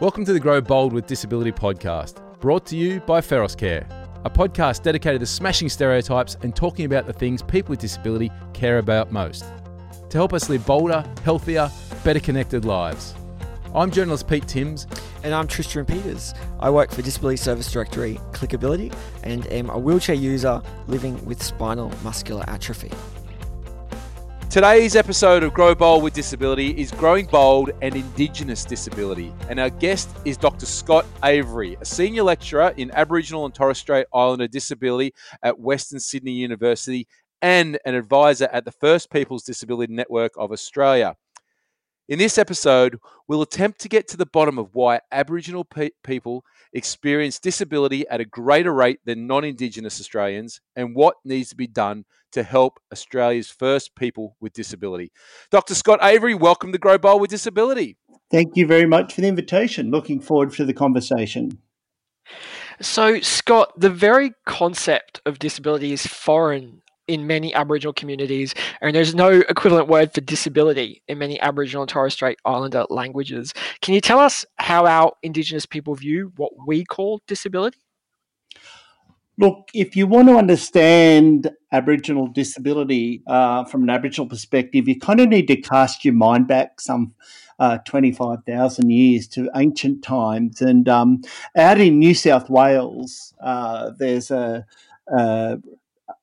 Welcome to the Grow Bold with Disability podcast, brought to you by Feros Care, a podcast dedicated to smashing stereotypes and talking about the things people with disability care about most to help us live bolder, healthier, better connected lives. I'm journalist Pete Timms. And I'm Tristan Peters. I work for Disability Service Directory Clickability and am a wheelchair user living with spinal muscular atrophy. Today's episode of Grow Bold with Disability is Growing Bold and Indigenous Disability. And our guest is Dr. Scott Avery, a senior lecturer in Aboriginal and Torres Strait Islander disability at Western Sydney University and an advisor at the First Peoples Disability Network of Australia. In this episode, we'll attempt to get to the bottom of why Aboriginal pe- people experience disability at a greater rate than non Indigenous Australians and what needs to be done to help Australia's first people with disability. Dr. Scott Avery, welcome to Grow Bold with Disability. Thank you very much for the invitation. Looking forward to the conversation. So, Scott, the very concept of disability is foreign in many Aboriginal communities, and there's no equivalent word for disability in many Aboriginal and Torres Strait Islander languages. Can you tell us how our Indigenous people view what we call disability? Look, if you want to understand Aboriginal disability uh, from an Aboriginal perspective, you kind of need to cast your mind back some uh, 25,000 years to ancient times. And um, out in New South Wales, uh, there's a, a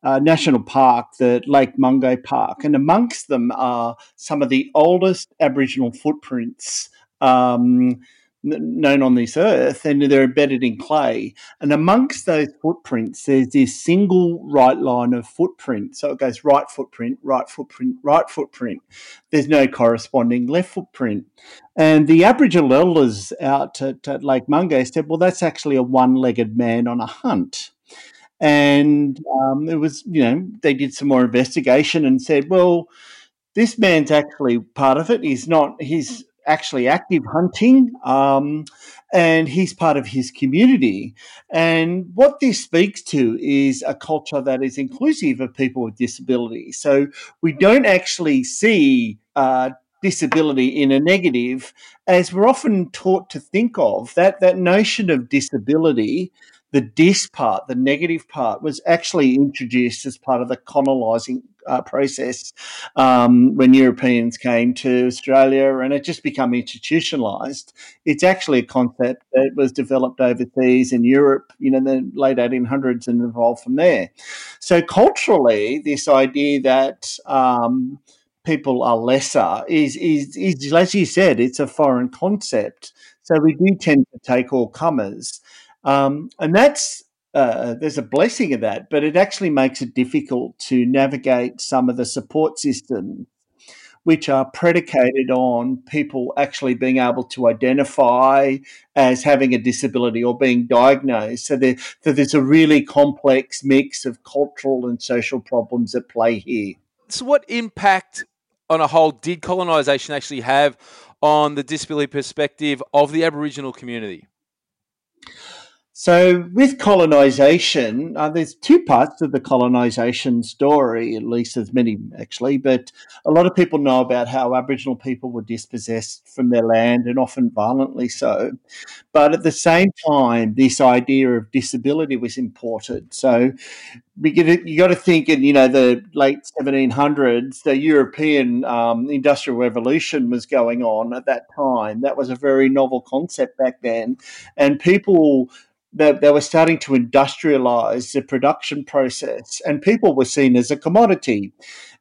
uh, national park, the Lake Mungo Park, and amongst them are some of the oldest Aboriginal footprints um, known on this earth, and they're embedded in clay. And amongst those footprints, there's this single right line of footprint. So it goes right footprint, right footprint, right footprint. There's no corresponding left footprint. And the Aboriginal elders out at, at Lake Mungo said, well, that's actually a one legged man on a hunt. And um, it was, you know, they did some more investigation and said, well, this man's actually part of it. He's not, he's actually active hunting um, and he's part of his community. And what this speaks to is a culture that is inclusive of people with disabilities. So we don't actually see uh, disability in a negative as we're often taught to think of. That, that notion of disability the dis part, the negative part, was actually introduced as part of the colonising uh, process um, when Europeans came to Australia, and it just become institutionalised. It's actually a concept that was developed overseas in Europe, you know, in the late 1800s and evolved from there. So culturally, this idea that um, people are lesser is, is, is, as you said, it's a foreign concept. So we do tend to take all comers. Um, and that's uh, there's a blessing of that, but it actually makes it difficult to navigate some of the support systems which are predicated on people actually being able to identify as having a disability or being diagnosed. So, there, so there's a really complex mix of cultural and social problems at play here. So, what impact on a whole did colonisation actually have on the disability perspective of the Aboriginal community? So, with colonisation, uh, there's two parts of the colonisation story, at least there's many actually, but a lot of people know about how Aboriginal people were dispossessed from their land and often violently so. But at the same time, this idea of disability was imported. So, you got to think in you know the late 1700s the european um, industrial revolution was going on at that time that was a very novel concept back then and people they, they were starting to industrialize the production process, and people were seen as a commodity.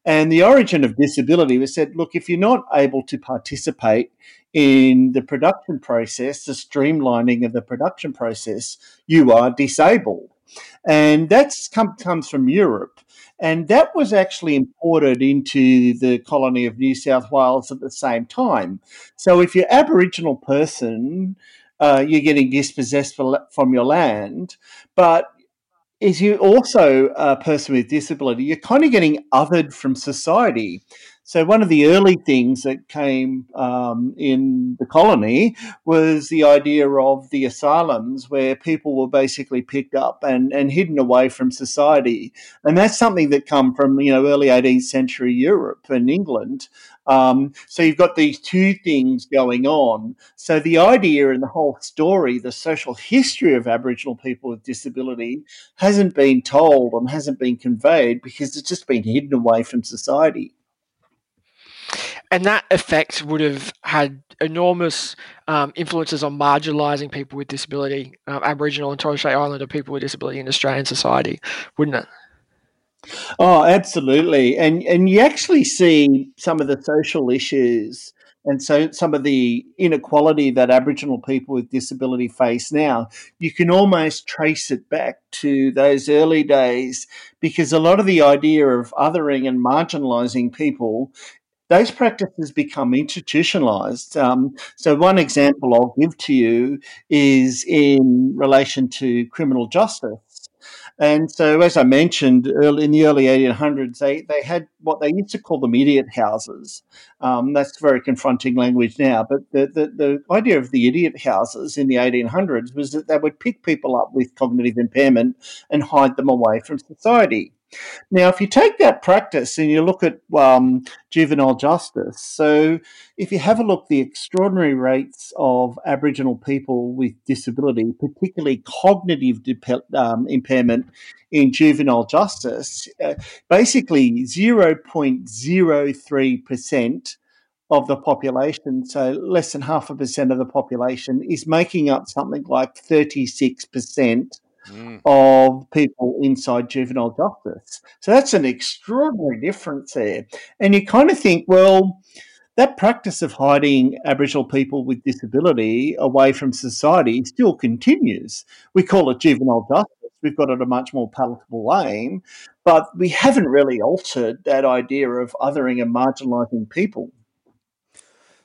And the origin of disability was said, look, if you're not able to participate in the production process, the streamlining of the production process, you are disabled. And that comes from Europe. And that was actually imported into the colony of New South Wales at the same time. So if you're Aboriginal person, uh, you're getting dispossessed from your land, but is you're also a person with disability, you're kind of getting othered from society. So one of the early things that came um, in the colony was the idea of the asylums, where people were basically picked up and, and hidden away from society, and that's something that come from you know early 18th century Europe and England, Um, so you've got these two things going on. So the idea and the whole story, the social history of Aboriginal people with disability, hasn't been told and hasn't been conveyed because it's just been hidden away from society. And that effect would have had enormous um, influences on marginalising people with disability, um, Aboriginal and Torres Strait Islander people with disability in Australian society, wouldn't it? Oh, absolutely. And and you actually see some of the social issues and so some of the inequality that Aboriginal people with disability face now, you can almost trace it back to those early days because a lot of the idea of othering and marginalising people those practices become institutionalized. Um, so, one example I'll give to you is in relation to criminal justice. And so, as I mentioned early in the early 1800s, they, they had what they used to call the idiot houses. Um, that's very confronting language now, but the, the, the idea of the idiot houses in the 1800s was that they would pick people up with cognitive impairment and hide them away from society. Now, if you take that practice and you look at um, juvenile justice, so if you have a look, the extraordinary rates of Aboriginal people with disability, particularly cognitive um, impairment in juvenile justice, uh, basically 0.03% of the population, so less than half a percent of the population, is making up something like 36% mm. of people inside juvenile justice. So that's an extraordinary difference there. And you kind of think, well, that practice of hiding Aboriginal people with disability away from society still continues. We call it juvenile justice. We've got it a much more palatable name, but we haven't really altered that idea of othering and marginalising people.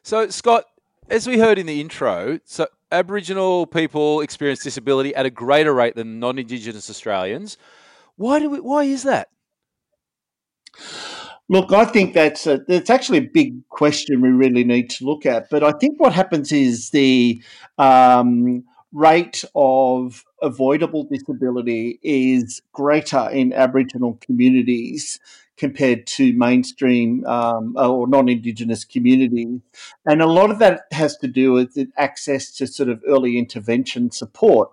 So, Scott, as we heard in the intro, so Aboriginal people experience disability at a greater rate than non-Indigenous Australians. Why do we, Why is that? Look, I think that's a, it's actually a big question we really need to look at. But I think what happens is the um, rate of avoidable disability is greater in Aboriginal communities compared to mainstream um, or non-indigenous communities. And a lot of that has to do with access to sort of early intervention support.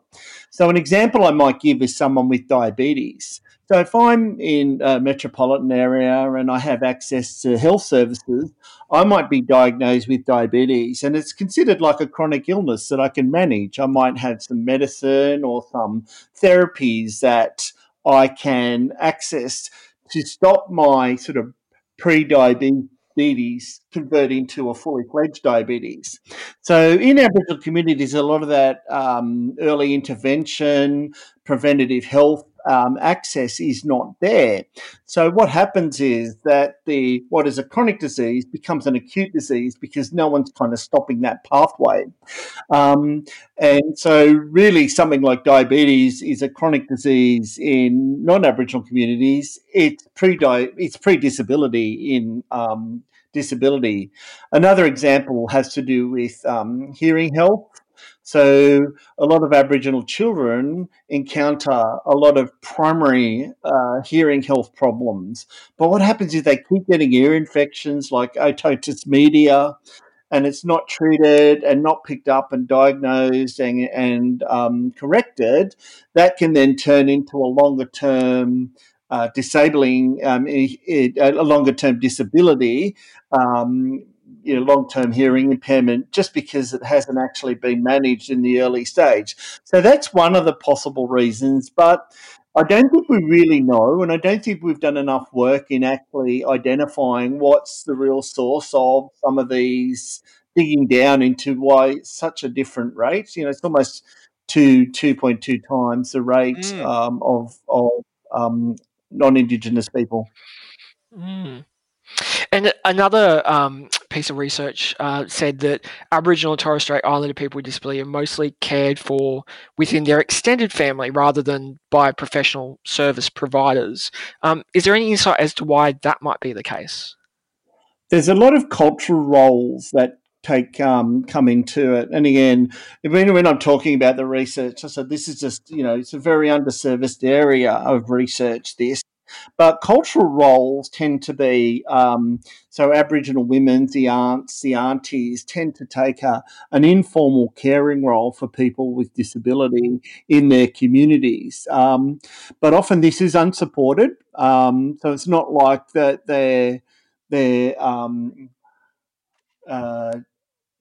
So an example i might give is someone with diabetes. So if i'm in a metropolitan area and i have access to health services i might be diagnosed with diabetes and it's considered like a chronic illness that i can manage. I might have some medicine or some therapies that i can access to stop my sort of pre-diabetes converting to a fully fledged diabetes. So in Aboriginal communities, a lot of that um, early intervention, preventative health um, access is not there. So what happens is that the what is a chronic disease becomes an acute disease because no one's kind of stopping that pathway. Um, and so really something like diabetes is a chronic disease in non-Aboriginal communities. It's pre it's pre-disability in um, disability. Another example has to do with um, hearing health. So a lot of Aboriginal children encounter a lot of primary uh, hearing health problems. But what happens is they keep getting ear infections like otitis media, and it's not treated and not picked up and diagnosed and, and um, corrected. That can then turn into a longer term uh, disabling, um, a longer term disability. Um, you know, long-term hearing impairment just because it hasn't actually been managed in the early stage. So that's one of the possible reasons, but I don't think we really know, and I don't think we've done enough work in actually identifying what's the real source of some of these, digging down into why such a different rate. You know, it's almost two two point two times the rate mm. um, of of um, non-indigenous people. Mm. And another um, piece of research uh, said that Aboriginal and Torres Strait Islander people with disability are mostly cared for within their extended family rather than by professional service providers. Um, is there any insight as to why that might be the case? There's a lot of cultural roles that take um, come into it. And again, when, when I'm talking about the research, I said this is just you know it's a very underserviced area of research. This But cultural roles tend to be um, so Aboriginal women, the aunts, the aunties tend to take a, an informal caring role for people with disability in their communities. Um, but often this is unsupported. Um, so it's not like that they're, they're um, uh,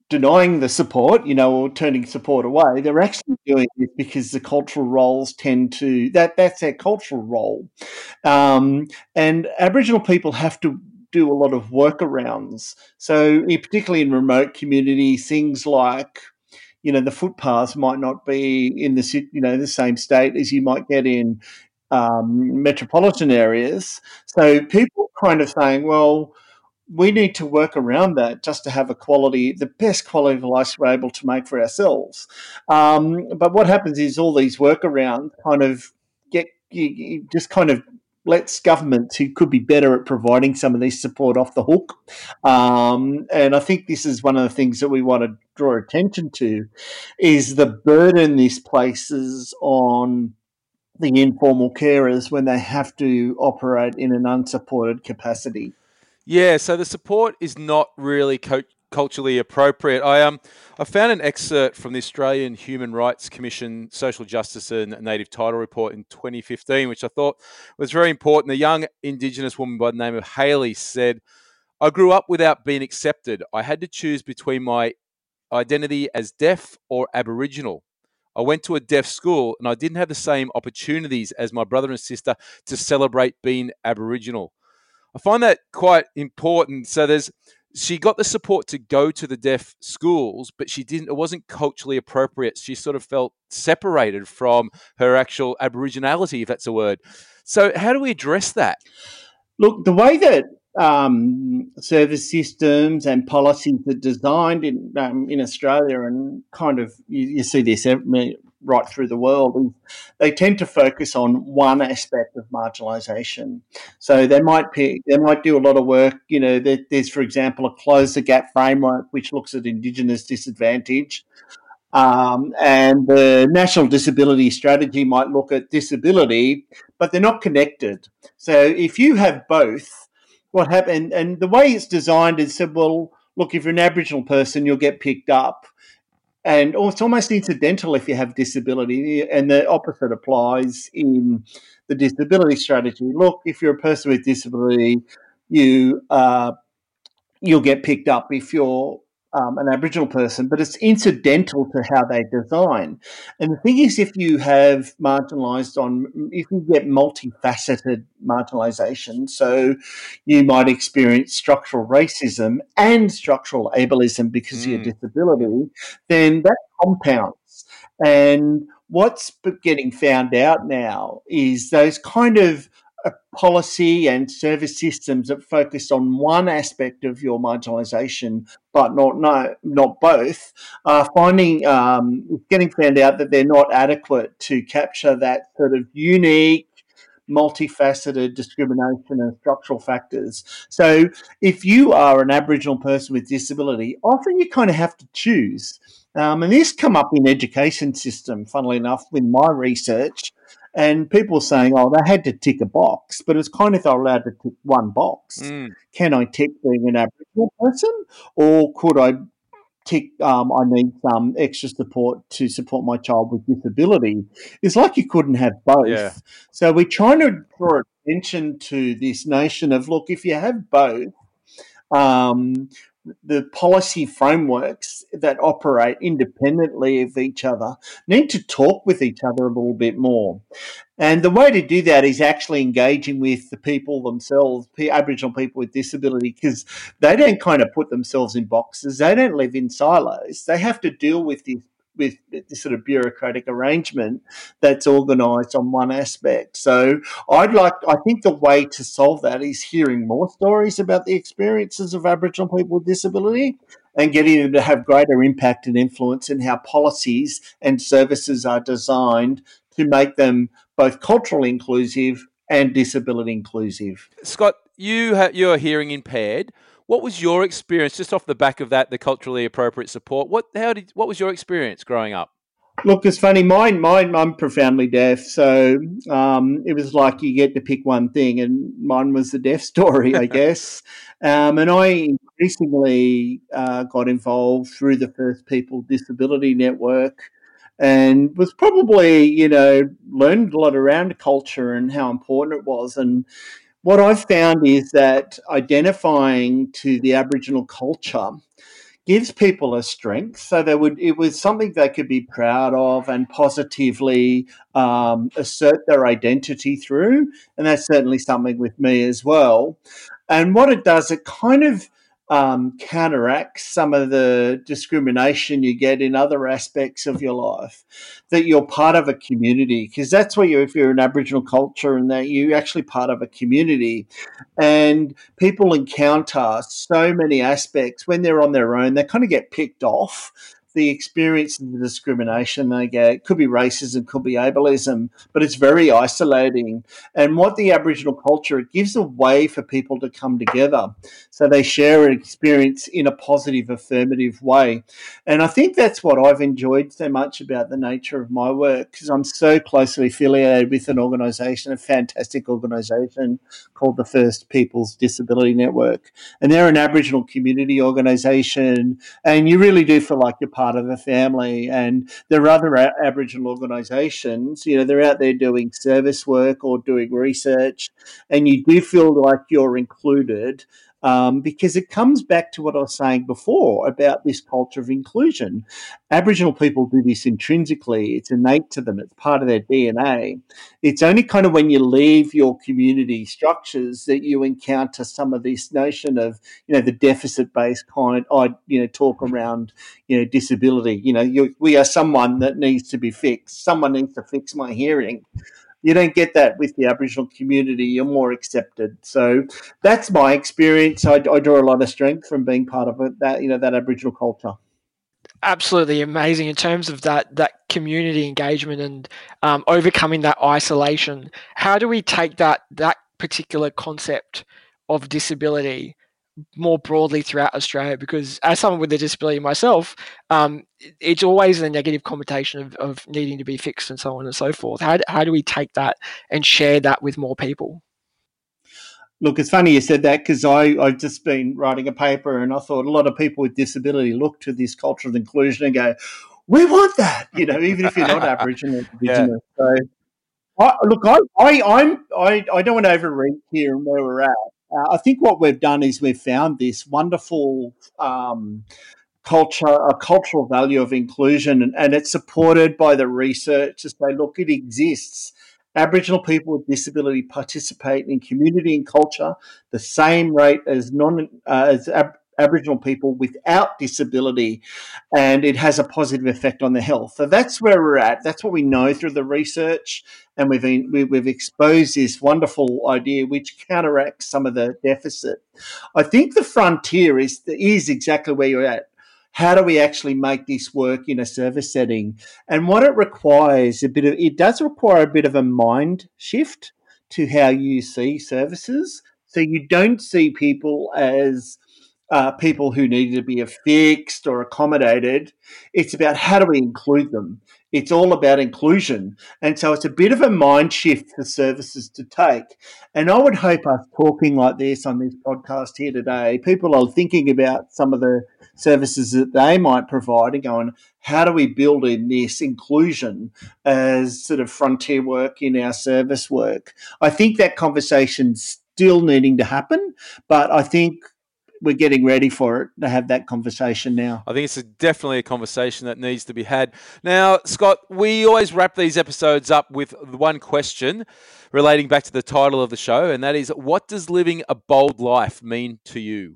denying the support, you know, or turning support away. They're actually doing it because the cultural roles tend to that that's their cultural role, um, and Aboriginal people have to do a lot of workarounds. So, particularly in remote communities, things like you know the footpaths might not be in the you know the same state as you might get in um, metropolitan areas. So people kind of saying, well we need to work around that just to have a quality, the best quality of life we're able to make for ourselves. Um, but what happens is all these workarounds kind of get you, just kind of lets governments who could be better at providing some of this support off the hook. Um, and I think this is one of the things that we want to draw attention to is the burden this places on the informal carers when they have to operate in an unsupported capacity. Yeah, so the support is not really co- culturally appropriate. I um I found an excerpt from the Australian Human Rights Commission Social Justice and Native Title report in 2015, which I thought was very important. A young Indigenous woman by the name of Haley said, "I grew up without being accepted. I had to choose between my identity as deaf or Aboriginal." I went to a deaf school and I didn't have the same opportunities as my brother and sister to celebrate being Aboriginal. I find that quite important. So there's she got the support to go to the deaf schools, but she didn't. It wasn't culturally appropriate. She sort of felt separated from her actual Aboriginality, if that's a word. So how do we address that? Look, the way that um, service systems and policies are designed in um, in Australia, and kind of you, you see this right through the world, they tend to focus on one aspect of marginalisation. So they might pick, they might do a lot of work. You know, there's for example a close the gap framework which looks at Indigenous disadvantage. Um, and the National Disability Strategy might look at disability, but they're not connected. So if you have both, what happened? And the way it's designed is said, well, look, if you're an Aboriginal person, you'll get picked up and it's almost incidental if you have disability, and the opposite applies in the disability strategy. Look, if you're a person with disability, you uh, you'll get picked up if you're um, an Aboriginal person, but it's incidental to how they design. And the thing is, if you have marginalised on, if you can get multifaceted marginalisation. So you might experience structural racism and structural ableism because mm. of your mm. disability, then that compounds. And what's getting found out now is those kind of policy and service systems that focus on one aspect of your marginalisation, but not no, not both, are finding um, getting found out that they're not adequate to capture that sort of unique multifaceted discrimination and structural factors. So, if you are an Aboriginal person with disability, often you kind of have to choose. Um, and this come up in education system, funnily enough, with my research. And people were saying, oh, they had to tick a box, but it's kind of they're allowed to tick one box. Mm. Can I tick being an Aboriginal person, or could I tick um, I need some extra support to support my child with disability? It's like you couldn't have both. Yeah. So we're trying to draw attention to this notion of look, if you have both, um, the policy frameworks that operate independently of each other need to talk with each other a little bit more. And the way to do that is actually engaging with the people themselves, Aboriginal people with disability, because they don't kind of put themselves in boxes. They don't live in silos. They have to deal with these with this sort of bureaucratic arrangement that's organised on one aspect. So I'd like, I think the way to solve that is hearing more stories about the experiences of Aboriginal people with disability and getting them to have greater impact and influence in how policies and services are designed to make them both culturally inclusive and disability inclusive. Scott, you ha- you're hearing impaired. What was your experience just off the back of that, the culturally appropriate support? What how did what was your experience growing up? Look, it's funny. Mine, mine, I'm profoundly deaf, so um, it was like you get to pick one thing, and mine was the deaf story, I guess. Um, and I increasingly uh, got involved through the First People Disability Network, and was probably, you know, learned a lot around culture and how important it was, and what I've found is that identifying to the Aboriginal culture gives people a strength. So they would it was something they could be proud of and positively um, assert their identity through, and that's certainly something with me as well. And what it does, it kind of um, counteracts some of the discrimination you get in other aspects of your life. That you're part of a community, because that's where you, if you're an Aboriginal culture, and that you're actually part of a community, and people encounter so many aspects when they're on their own, they kind of get picked off the experience of the discrimination they get. It could be racism, could be ableism, but it's very isolating. And what the Aboriginal culture, it gives a way for people to come together. So they share an experience in a positive, affirmative way. And I think that's what I've enjoyed so much about the nature of my work, because I'm so closely affiliated with an organisation, a fantastic organisation called the First Peoples Disability Network. And they're an Aboriginal community organisation. And you really do feel like you're part part of a family. And there are other Aboriginal organisations, you know, they're out there doing service work or doing research, and you do feel like you're included um, because it comes back to what I was saying before about this culture of inclusion. Aboriginal people do this intrinsically, it's innate to them, it's part of their DNA. It's only kind of when you leave your community structures that you encounter some of this notion of, you know, the deficit based kind, I, you know, talk around, you know, disability. You know, we are someone that needs to be fixed, someone needs to fix my hearing you don't get that with the Aboriginal community. You're more accepted. So that's my experience. I, I draw a lot of strength from being part of it, that you know that Aboriginal culture. Absolutely amazing in terms of that that community engagement and um, overcoming that isolation. How do we take that that particular concept of disability more broadly throughout Australia because as someone with a disability myself, um, it's always a negative connotation of, of needing to be fixed and so on and so forth. How, how do we take that and share that with more people? Look, it's funny you said that because I've just been writing a paper and I thought a lot of people with disability look to this culture of inclusion and go, we want that, you know, even if you're not Aboriginal Indigenous. Yeah. So, I, look, I, I, I'm, I, I don't want to overreach here and where we're at. Uh, I think what we've done is we've found this wonderful um, culture, a cultural value of inclusion, and, and it's supported by the research to say, look, it exists. Aboriginal people with disability participate in community and culture the same rate as non uh, as ab- Aboriginal people without disability, and it has a positive effect on their health. So that's where we're at. That's what we know through the research, and we've been, we've exposed this wonderful idea which counteracts some of the deficit. I think the frontier is is exactly where you're at. How do we actually make this work in a service setting? And what it requires a bit of it does require a bit of a mind shift to how you see services. So you don't see people as uh, people who need to be affixed or accommodated. It's about how do we include them. It's all about inclusion. And so it's a bit of a mind shift for services to take. And I would hope us talking like this on this podcast here today, people are thinking about some of the services that they might provide and going, how do we build in this inclusion as sort of frontier work in our service work? I think that conversation's still needing to happen, but I think we're getting ready for it to have that conversation now. I think it's a, definitely a conversation that needs to be had. Now, Scott, we always wrap these episodes up with one question relating back to the title of the show, and that is what does living a bold life mean to you?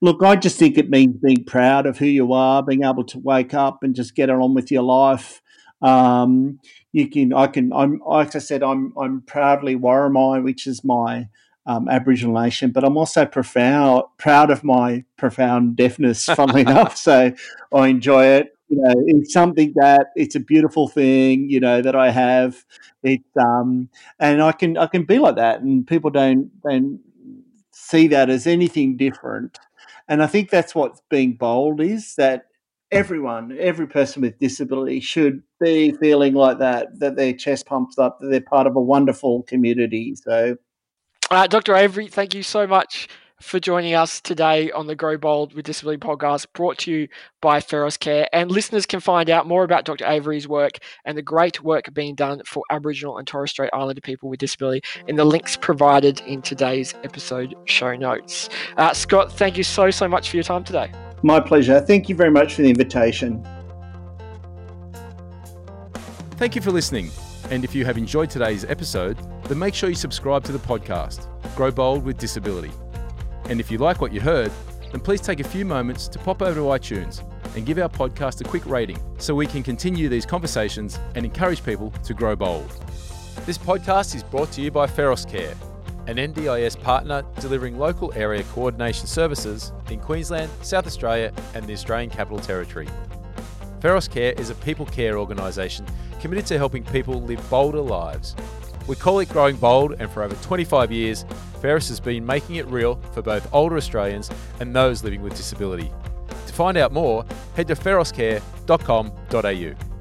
Look, I just think it means being proud of who you are, being able to wake up and just get on with your life. Um, you can, I can, I'm, like I said, I'm, I'm proudly Worimi, which is my um, Aboriginal nation, but I'm also profound, proud of my profound deafness, funnily enough. So I enjoy it. You know, it's something that it's a beautiful thing, you know, that I have. It's um, and I can I can be like that, and people don't don't see that as anything different. And I think that's what's being bold is that everyone, every person with disability should be feeling like that, that their chest pumps up, that they're part of a wonderful community. So, uh, Dr. Avery, thank you so much for joining us today on the Grow Bold with Disability podcast brought to you by Feros Care. And listeners can find out more about Dr. Avery's work and the great work being done for Aboriginal and Torres Strait Islander people with disability in the links provided in today's episode show notes. Uh, Scott, thank you so, so much for your time today. My pleasure. Thank you very much for the invitation. Thank you for listening. And if you have enjoyed today's episode, then make sure you subscribe to the podcast, Grow Bold with Disability. And if you like what you heard, then please take a few moments to pop over to iTunes and give our podcast a quick rating so we can continue these conversations and encourage people to grow bold. This podcast is brought to you by Feros Care, an NDIS partner delivering local area coordination services in Queensland, South Australia, and the Australian Capital Territory. Feros Care is a people care organisation committed to helping people live bolder lives. We call it Growing Bold, and for over 25 years, Feros has been making it real for both older Australians and those living with disability. To find out more, head to feroscare.com.au.